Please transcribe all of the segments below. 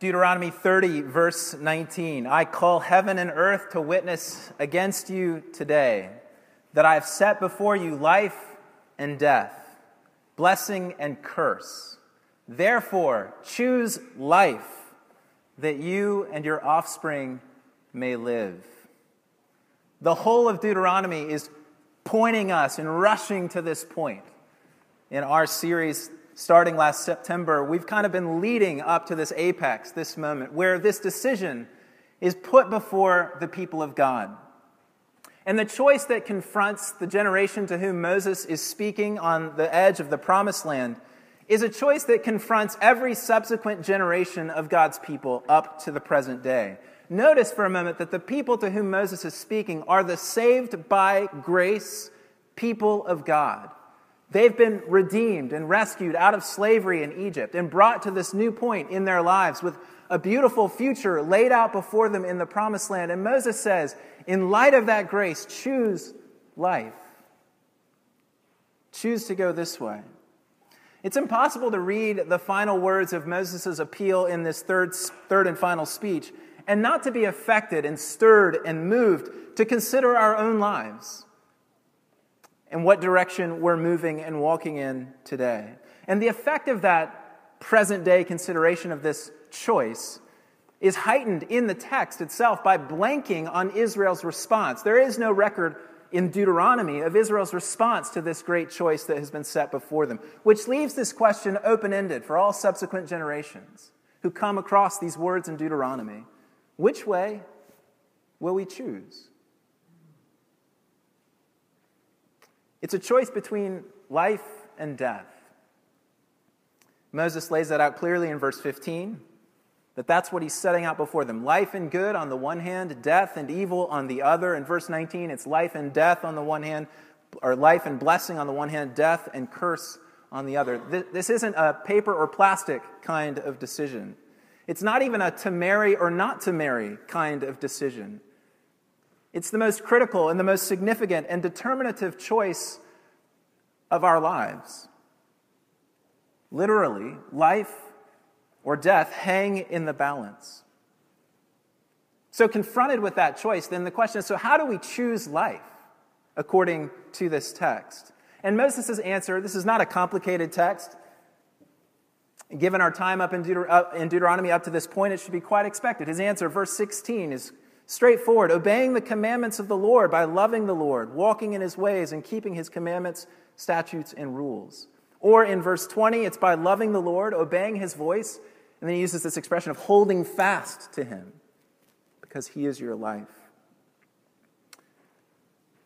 Deuteronomy 30, verse 19 I call heaven and earth to witness against you today that I have set before you life and death, blessing and curse. Therefore, choose life that you and your offspring may live. The whole of Deuteronomy is pointing us and rushing to this point. In our series starting last September, we've kind of been leading up to this apex, this moment, where this decision is put before the people of God. And the choice that confronts the generation to whom Moses is speaking on the edge of the promised land is a choice that confronts every subsequent generation of God's people up to the present day. Notice for a moment that the people to whom Moses is speaking are the saved by grace people of God. They've been redeemed and rescued out of slavery in Egypt and brought to this new point in their lives with a beautiful future laid out before them in the promised land. And Moses says, in light of that grace, choose life. Choose to go this way. It's impossible to read the final words of Moses' appeal in this third, third and final speech and not to be affected and stirred and moved to consider our own lives and what direction we're moving and walking in today. And the effect of that present day consideration of this choice is heightened in the text itself by blanking on Israel's response. There is no record in Deuteronomy of Israel's response to this great choice that has been set before them, which leaves this question open ended for all subsequent generations who come across these words in Deuteronomy. Which way will we choose? It's a choice between life and death. Moses lays that out clearly in verse 15 that that's what he's setting out before them life and good on the one hand, death and evil on the other. In verse 19, it's life and death on the one hand, or life and blessing on the one hand, death and curse on the other. This isn't a paper or plastic kind of decision. It's not even a to marry or not to marry kind of decision. It's the most critical and the most significant and determinative choice of our lives. Literally, life or death hang in the balance. So, confronted with that choice, then the question is so, how do we choose life according to this text? And Moses' answer this is not a complicated text. Given our time up in, Deuter- in Deuteronomy up to this point, it should be quite expected. His answer, verse 16, is straightforward obeying the commandments of the Lord by loving the Lord, walking in his ways, and keeping his commandments, statutes, and rules. Or in verse 20, it's by loving the Lord, obeying his voice, and then he uses this expression of holding fast to him because he is your life.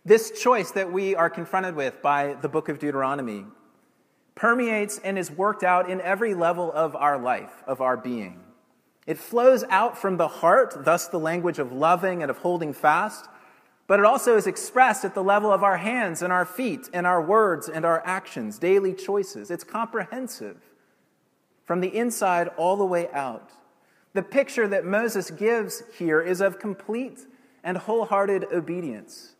This choice that we are confronted with by the book of Deuteronomy permeates and is worked out in every level of our life, of our being. It flows out from the heart, thus the language of loving and of holding fast, but it also is expressed at the level of our hands and our feet and our words and our actions, daily choices. It's comprehensive from the inside all the way out. The picture that Moses gives here is of complete and wholehearted obedience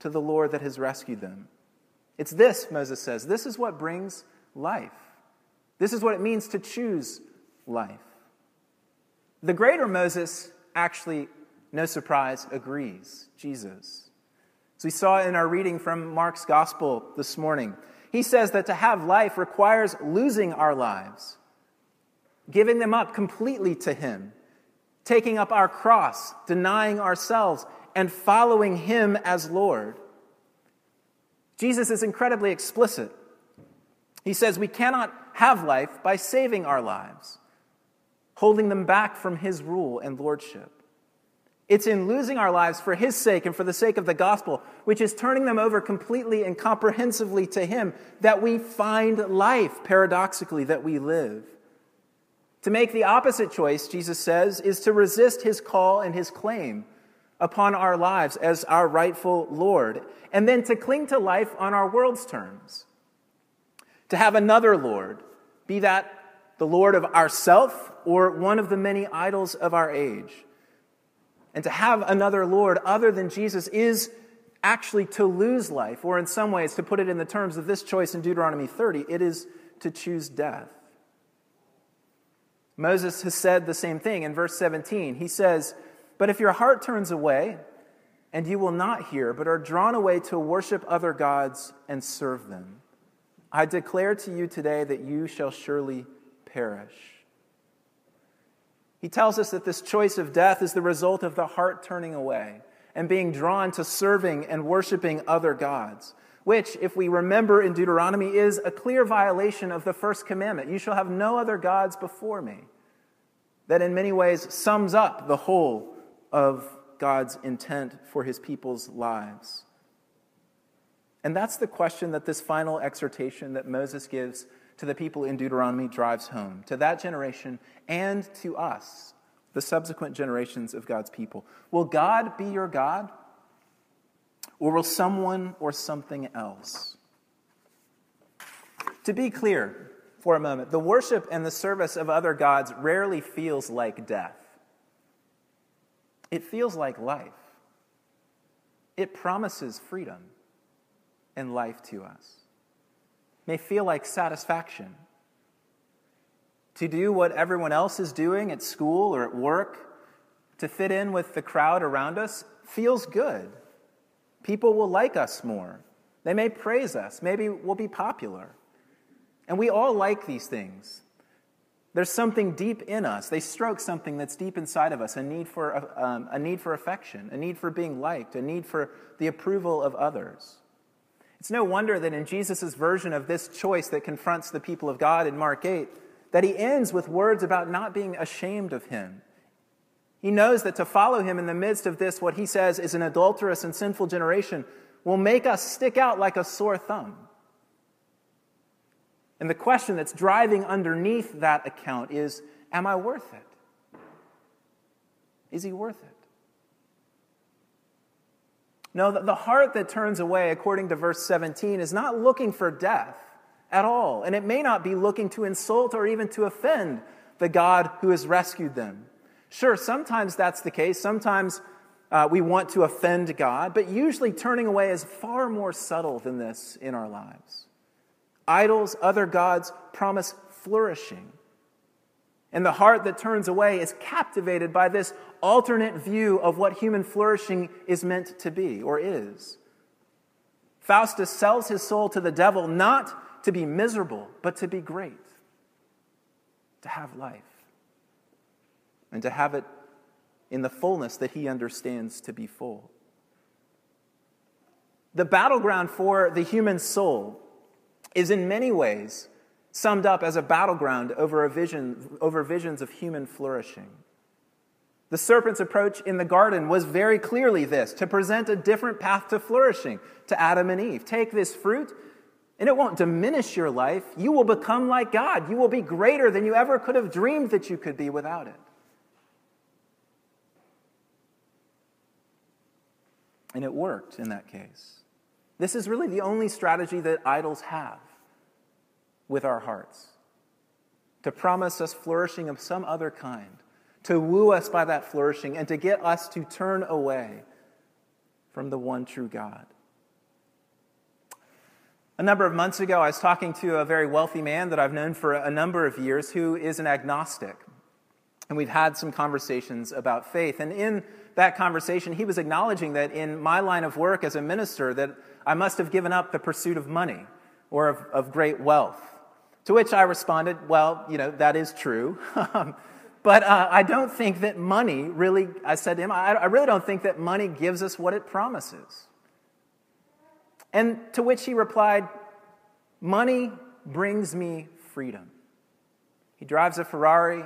to the Lord that has rescued them. It's this, Moses says, this is what brings life. This is what it means to choose life. The greater Moses actually, no surprise, agrees. Jesus. As we saw in our reading from Mark's gospel this morning, he says that to have life requires losing our lives, giving them up completely to him, taking up our cross, denying ourselves, and following him as Lord. Jesus is incredibly explicit. He says we cannot have life by saving our lives, holding them back from his rule and lordship. It's in losing our lives for his sake and for the sake of the gospel, which is turning them over completely and comprehensively to him, that we find life, paradoxically, that we live. To make the opposite choice, Jesus says, is to resist his call and his claim upon our lives as our rightful Lord, and then to cling to life on our world's terms. To have another Lord, be that the Lord of ourself or one of the many idols of our age. And to have another Lord other than Jesus is actually to lose life, or in some ways, to put it in the terms of this choice in Deuteronomy 30, it is to choose death. Moses has said the same thing in verse 17. He says, But if your heart turns away, and you will not hear, but are drawn away to worship other gods and serve them, I declare to you today that you shall surely perish. He tells us that this choice of death is the result of the heart turning away and being drawn to serving and worshiping other gods, which, if we remember in Deuteronomy, is a clear violation of the first commandment You shall have no other gods before me. That in many ways sums up the whole of God's intent for his people's lives. And that's the question that this final exhortation that Moses gives to the people in Deuteronomy drives home to that generation and to us, the subsequent generations of God's people. Will God be your God? Or will someone or something else? To be clear for a moment, the worship and the service of other gods rarely feels like death. It feels like life. It promises freedom and life to us. May feel like satisfaction. To do what everyone else is doing at school or at work, to fit in with the crowd around us, feels good. People will like us more. They may praise us. Maybe we'll be popular. And we all like these things. There's something deep in us. They stroke something that's deep inside of us a need, for, um, a need for affection, a need for being liked, a need for the approval of others. It's no wonder that in Jesus' version of this choice that confronts the people of God in Mark 8, that he ends with words about not being ashamed of him. He knows that to follow him in the midst of this, what he says is an adulterous and sinful generation, will make us stick out like a sore thumb. And the question that's driving underneath that account is Am I worth it? Is he worth it? No, the heart that turns away, according to verse 17, is not looking for death at all. And it may not be looking to insult or even to offend the God who has rescued them. Sure, sometimes that's the case. Sometimes uh, we want to offend God, but usually turning away is far more subtle than this in our lives. Idols, other gods promise flourishing. And the heart that turns away is captivated by this alternate view of what human flourishing is meant to be or is. Faustus sells his soul to the devil not to be miserable, but to be great, to have life, and to have it in the fullness that he understands to be full. The battleground for the human soul is in many ways summed up as a battleground over, a vision, over visions of human flourishing. The serpent's approach in the garden was very clearly this to present a different path to flourishing to Adam and Eve. Take this fruit, and it won't diminish your life. You will become like God. You will be greater than you ever could have dreamed that you could be without it. And it worked in that case. This is really the only strategy that idols have with our hearts to promise us flourishing of some other kind, to woo us by that flourishing, and to get us to turn away from the one true God. A number of months ago, I was talking to a very wealthy man that I've known for a number of years who is an agnostic. And we've had some conversations about faith. And in that conversation, he was acknowledging that in my line of work as a minister, that I must have given up the pursuit of money or of, of great wealth. To which I responded, Well, you know, that is true. but uh, I don't think that money really, I said to him, I, I really don't think that money gives us what it promises. And to which he replied, Money brings me freedom. He drives a Ferrari,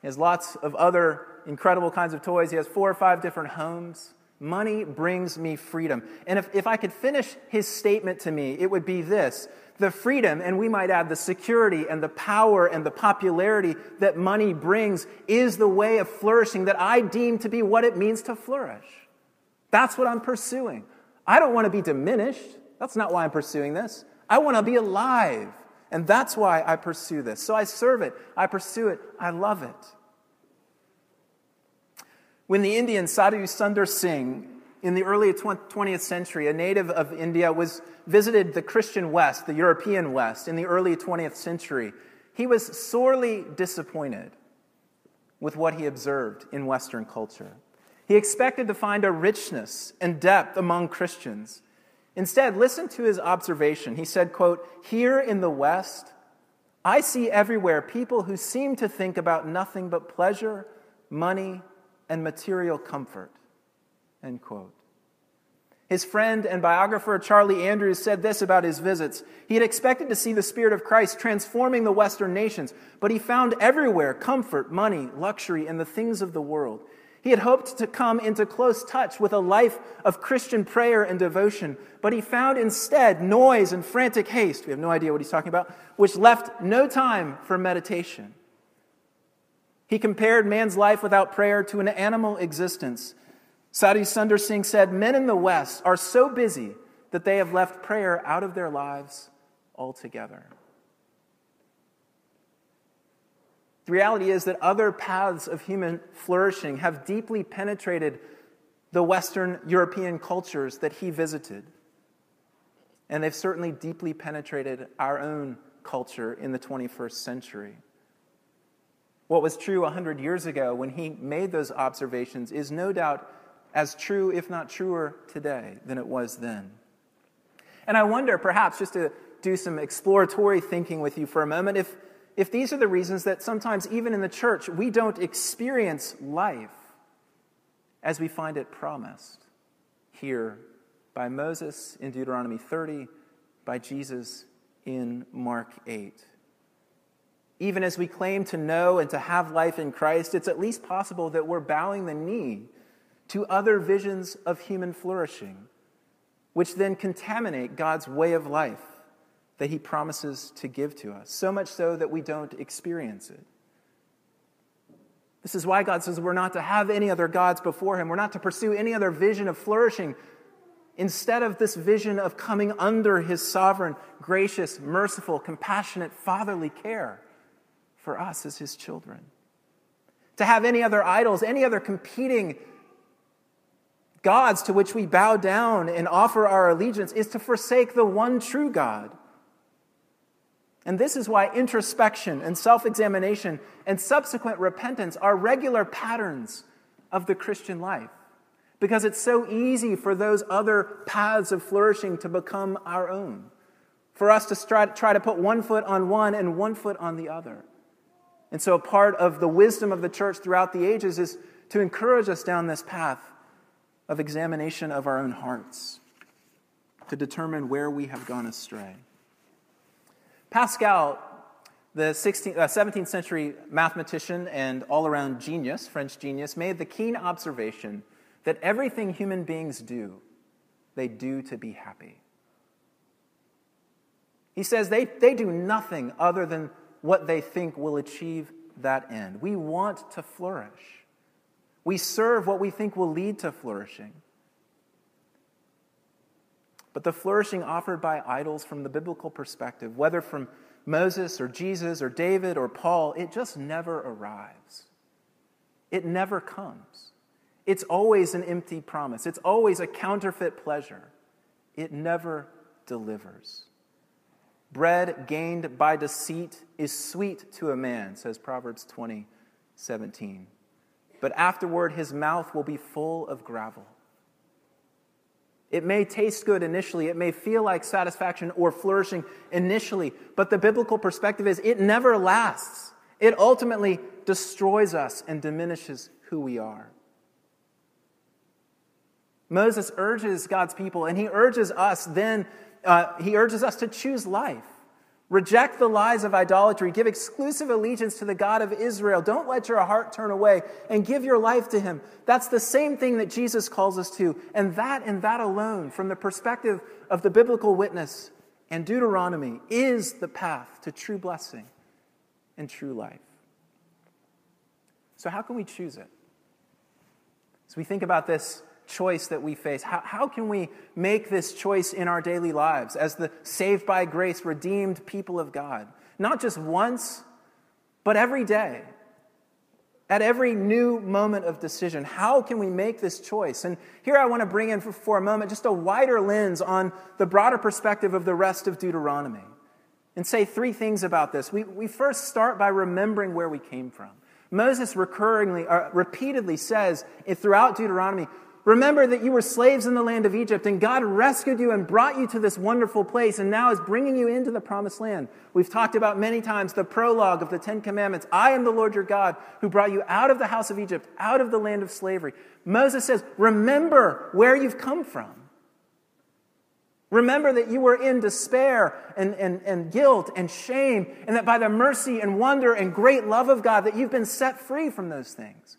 he has lots of other incredible kinds of toys, he has four or five different homes. Money brings me freedom. And if, if I could finish his statement to me, it would be this the freedom, and we might add the security and the power and the popularity that money brings, is the way of flourishing that I deem to be what it means to flourish. That's what I'm pursuing. I don't want to be diminished. That's not why I'm pursuing this. I want to be alive. And that's why I pursue this. So I serve it, I pursue it, I love it. When the Indian Sadhu Sundar Singh in the early 20th century, a native of India was visited the Christian West, the European West, in the early 20th century. He was sorely disappointed with what he observed in Western culture. He expected to find a richness and depth among Christians. Instead, listen to his observation. He said, quote, Here in the West, I see everywhere people who seem to think about nothing but pleasure, money, and material comfort. End quote. His friend and biographer Charlie Andrews said this about his visits. He had expected to see the Spirit of Christ transforming the Western nations, but he found everywhere comfort, money, luxury, and the things of the world. He had hoped to come into close touch with a life of Christian prayer and devotion, but he found instead noise and frantic haste. We have no idea what he's talking about, which left no time for meditation. He compared man's life without prayer to an animal existence Sadhu Sundar Singh said, Men in the West are so busy that they have left prayer out of their lives altogether. The reality is that other paths of human flourishing have deeply penetrated the Western European cultures that he visited. And they've certainly deeply penetrated our own culture in the 21st century. What was true 100 years ago when he made those observations is no doubt as true, if not truer, today than it was then. And I wonder, perhaps, just to do some exploratory thinking with you for a moment, if, if these are the reasons that sometimes, even in the church, we don't experience life as we find it promised here by Moses in Deuteronomy 30, by Jesus in Mark 8. Even as we claim to know and to have life in Christ, it's at least possible that we're bowing the knee to other visions of human flourishing, which then contaminate God's way of life that He promises to give to us, so much so that we don't experience it. This is why God says we're not to have any other gods before Him. We're not to pursue any other vision of flourishing instead of this vision of coming under His sovereign, gracious, merciful, compassionate, fatherly care for us as His children. To have any other idols, any other competing gods to which we bow down and offer our allegiance is to forsake the one true God. And this is why introspection and self examination and subsequent repentance are regular patterns of the Christian life. Because it's so easy for those other paths of flourishing to become our own. For us to try, try to put one foot on one and one foot on the other. And so, a part of the wisdom of the church throughout the ages is to encourage us down this path of examination of our own hearts to determine where we have gone astray. Pascal, the 16th, uh, 17th century mathematician and all around genius, French genius, made the keen observation that everything human beings do, they do to be happy. He says they, they do nothing other than what they think will achieve that end. We want to flourish. We serve what we think will lead to flourishing. But the flourishing offered by idols from the biblical perspective, whether from Moses or Jesus or David or Paul, it just never arrives. It never comes. It's always an empty promise, it's always a counterfeit pleasure. It never delivers. Bread gained by deceit is sweet to a man, says Proverbs 20, 17 but afterward his mouth will be full of gravel. It may taste good initially, it may feel like satisfaction or flourishing initially, but the biblical perspective is it never lasts. It ultimately destroys us and diminishes who we are. Moses urges God's people, and he urges us then, uh, he urges us to choose life. Reject the lies of idolatry. Give exclusive allegiance to the God of Israel. Don't let your heart turn away and give your life to Him. That's the same thing that Jesus calls us to. And that and that alone, from the perspective of the biblical witness and Deuteronomy, is the path to true blessing and true life. So, how can we choose it? As we think about this choice that we face? How, how can we make this choice in our daily lives as the saved by grace, redeemed people of God? Not just once, but every day. At every new moment of decision, how can we make this choice? And here I want to bring in for, for a moment just a wider lens on the broader perspective of the rest of Deuteronomy and say three things about this. We, we first start by remembering where we came from. Moses recurringly, uh, repeatedly says throughout Deuteronomy, Remember that you were slaves in the land of Egypt, and God rescued you and brought you to this wonderful place, and now is bringing you into the promised land. We've talked about many times the prologue of the Ten Commandments I am the Lord your God who brought you out of the house of Egypt, out of the land of slavery. Moses says, Remember where you've come from. Remember that you were in despair and, and, and guilt and shame, and that by the mercy and wonder and great love of God, that you've been set free from those things.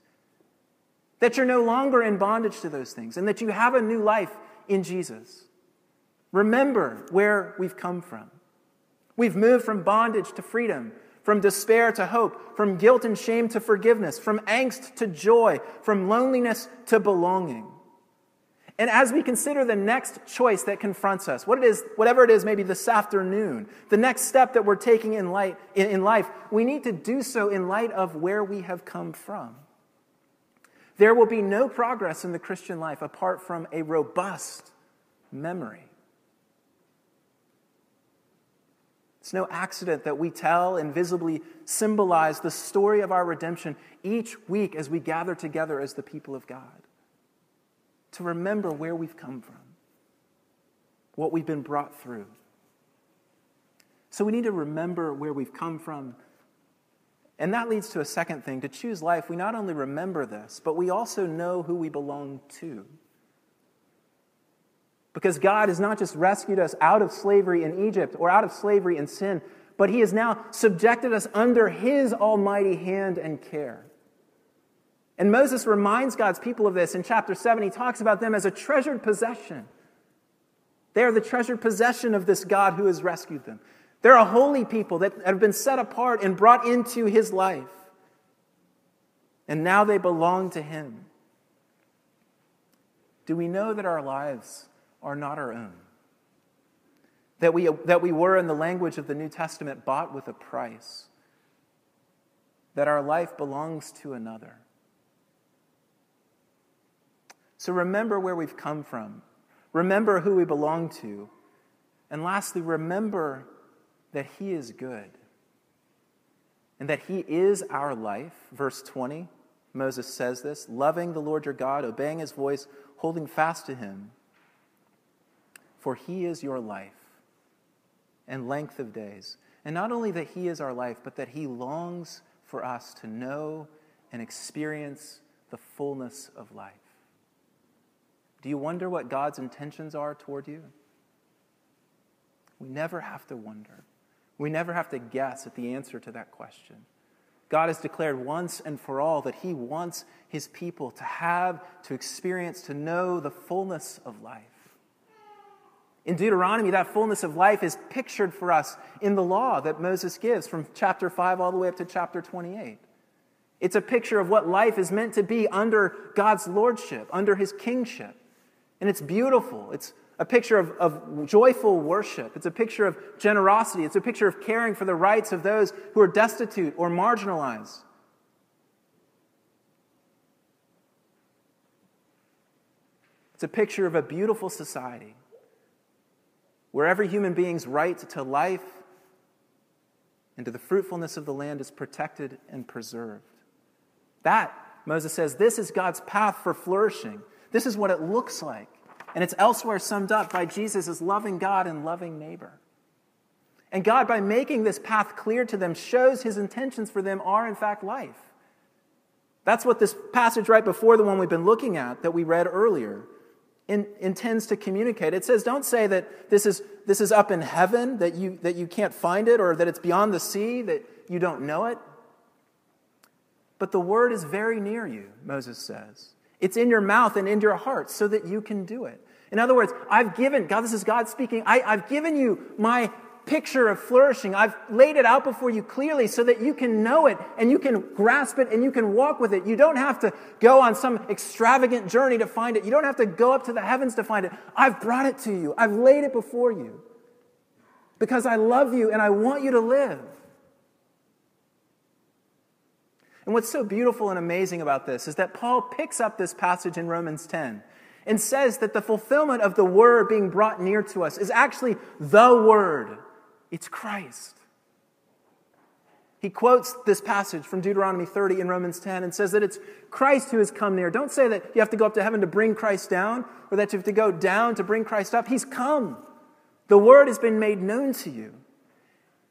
That you're no longer in bondage to those things, and that you have a new life in Jesus. Remember where we've come from. We've moved from bondage to freedom, from despair to hope, from guilt and shame to forgiveness, from angst to joy, from loneliness to belonging. And as we consider the next choice that confronts us, what it is, whatever it is, maybe this afternoon, the next step that we're taking in, light, in, in life, we need to do so in light of where we have come from. There will be no progress in the Christian life apart from a robust memory. It's no accident that we tell and visibly symbolize the story of our redemption each week as we gather together as the people of God to remember where we've come from, what we've been brought through. So we need to remember where we've come from. And that leads to a second thing. To choose life, we not only remember this, but we also know who we belong to. Because God has not just rescued us out of slavery in Egypt or out of slavery in sin, but He has now subjected us under His almighty hand and care. And Moses reminds God's people of this in chapter 7. He talks about them as a treasured possession. They are the treasured possession of this God who has rescued them. They're a holy people that have been set apart and brought into his life. And now they belong to him. Do we know that our lives are not our own? That we, that we were, in the language of the New Testament, bought with a price? That our life belongs to another? So remember where we've come from. Remember who we belong to. And lastly, remember that He is good and that He is our life. Verse 20, Moses says this loving the Lord your God, obeying His voice, holding fast to Him. For He is your life and length of days. And not only that He is our life, but that He longs for us to know and experience the fullness of life. Do you wonder what God's intentions are toward you? We never have to wonder. We never have to guess at the answer to that question. God has declared once and for all that He wants His people to have, to experience, to know the fullness of life. In Deuteronomy, that fullness of life is pictured for us in the law that Moses gives from chapter 5 all the way up to chapter 28. It's a picture of what life is meant to be under God's lordship, under His kingship. And it's beautiful. It's a picture of, of joyful worship. It's a picture of generosity. It's a picture of caring for the rights of those who are destitute or marginalized. It's a picture of a beautiful society where every human being's right to life and to the fruitfulness of the land is protected and preserved. That, Moses says, this is God's path for flourishing. This is what it looks like. And it's elsewhere summed up by Jesus as loving God and loving neighbor. And God, by making this path clear to them, shows his intentions for them are, in fact, life. That's what this passage right before the one we've been looking at that we read earlier in, intends to communicate. It says, don't say that this is, this is up in heaven, that you, that you can't find it, or that it's beyond the sea, that you don't know it. But the word is very near you, Moses says. It's in your mouth and in your heart so that you can do it. In other words, I've given, God, this is God speaking, I, I've given you my picture of flourishing. I've laid it out before you clearly so that you can know it and you can grasp it and you can walk with it. You don't have to go on some extravagant journey to find it. You don't have to go up to the heavens to find it. I've brought it to you. I've laid it before you because I love you and I want you to live. And what's so beautiful and amazing about this is that Paul picks up this passage in Romans 10 and says that the fulfillment of the word being brought near to us is actually the word. It's Christ. He quotes this passage from Deuteronomy 30 in Romans 10 and says that it's Christ who has come near. Don't say that you have to go up to heaven to bring Christ down or that you have to go down to bring Christ up. He's come. The word has been made known to you.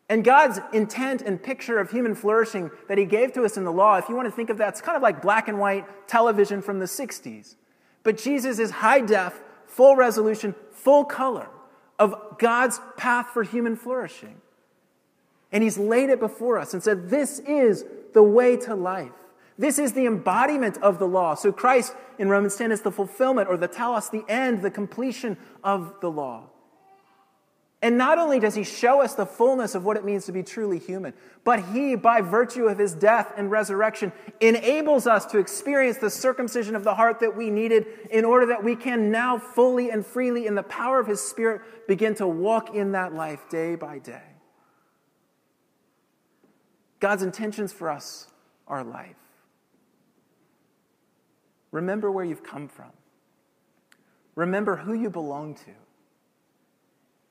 And God's intent and picture of human flourishing that He gave to us in the law, if you want to think of that, it's kind of like black and white television from the 60s. But Jesus is high def, full resolution, full color of God's path for human flourishing. And He's laid it before us and said, This is the way to life. This is the embodiment of the law. So Christ in Romans 10 is the fulfillment or the telos, the end, the completion of the law. And not only does he show us the fullness of what it means to be truly human, but he, by virtue of his death and resurrection, enables us to experience the circumcision of the heart that we needed in order that we can now fully and freely, in the power of his Spirit, begin to walk in that life day by day. God's intentions for us are life. Remember where you've come from, remember who you belong to.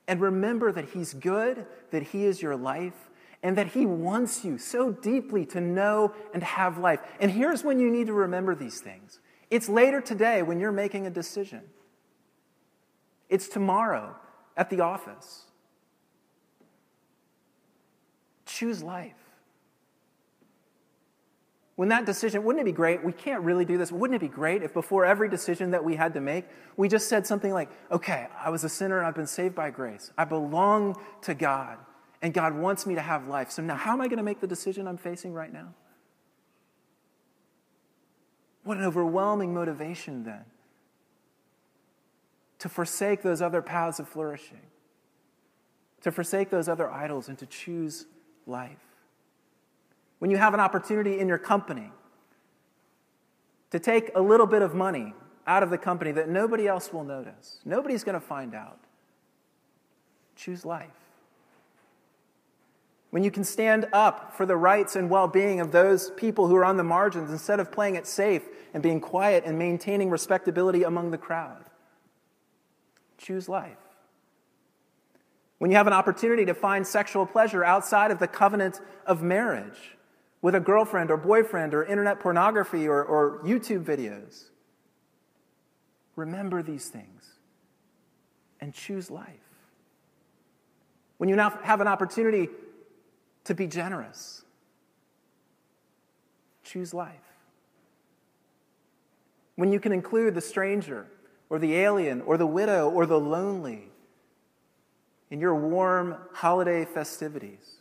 And remember that He's good, that He is your life, and that He wants you so deeply to know and have life. And here's when you need to remember these things it's later today when you're making a decision, it's tomorrow at the office. Choose life when that decision, wouldn't it be great? We can't really do this. Wouldn't it be great if before every decision that we had to make, we just said something like, okay, I was a sinner and I've been saved by grace. I belong to God and God wants me to have life. So now, how am I going to make the decision I'm facing right now? What an overwhelming motivation then to forsake those other paths of flourishing, to forsake those other idols, and to choose life when you have an opportunity in your company to take a little bit of money out of the company that nobody else will notice, nobody's going to find out. Choose life. When you can stand up for the rights and well being of those people who are on the margins instead of playing it safe and being quiet and maintaining respectability among the crowd, choose life. When you have an opportunity to find sexual pleasure outside of the covenant of marriage, with a girlfriend or boyfriend or internet pornography or, or YouTube videos. Remember these things and choose life. When you now have an opportunity to be generous, choose life. When you can include the stranger or the alien or the widow or the lonely in your warm holiday festivities,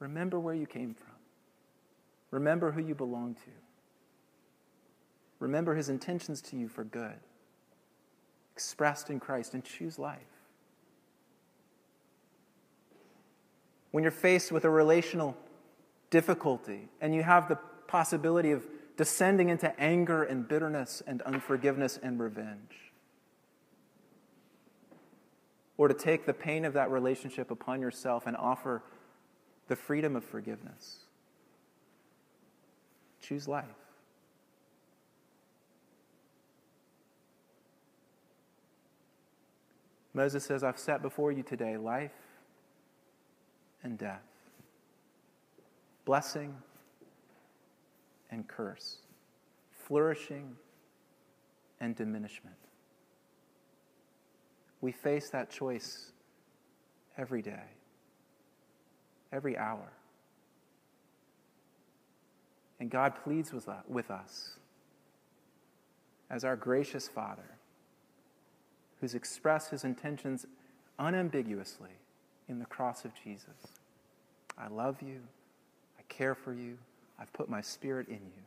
Remember where you came from. Remember who you belong to. Remember his intentions to you for good, expressed in Christ, and choose life. When you're faced with a relational difficulty and you have the possibility of descending into anger and bitterness and unforgiveness and revenge, or to take the pain of that relationship upon yourself and offer the freedom of forgiveness. Choose life. Moses says, I've set before you today life and death, blessing and curse, flourishing and diminishment. We face that choice every day every hour. And God pleads with, us as our gracious Father who's expressed his intentions unambiguously in the cross of Jesus. I love you. I care for you. I've put my spirit in you.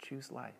Choose life.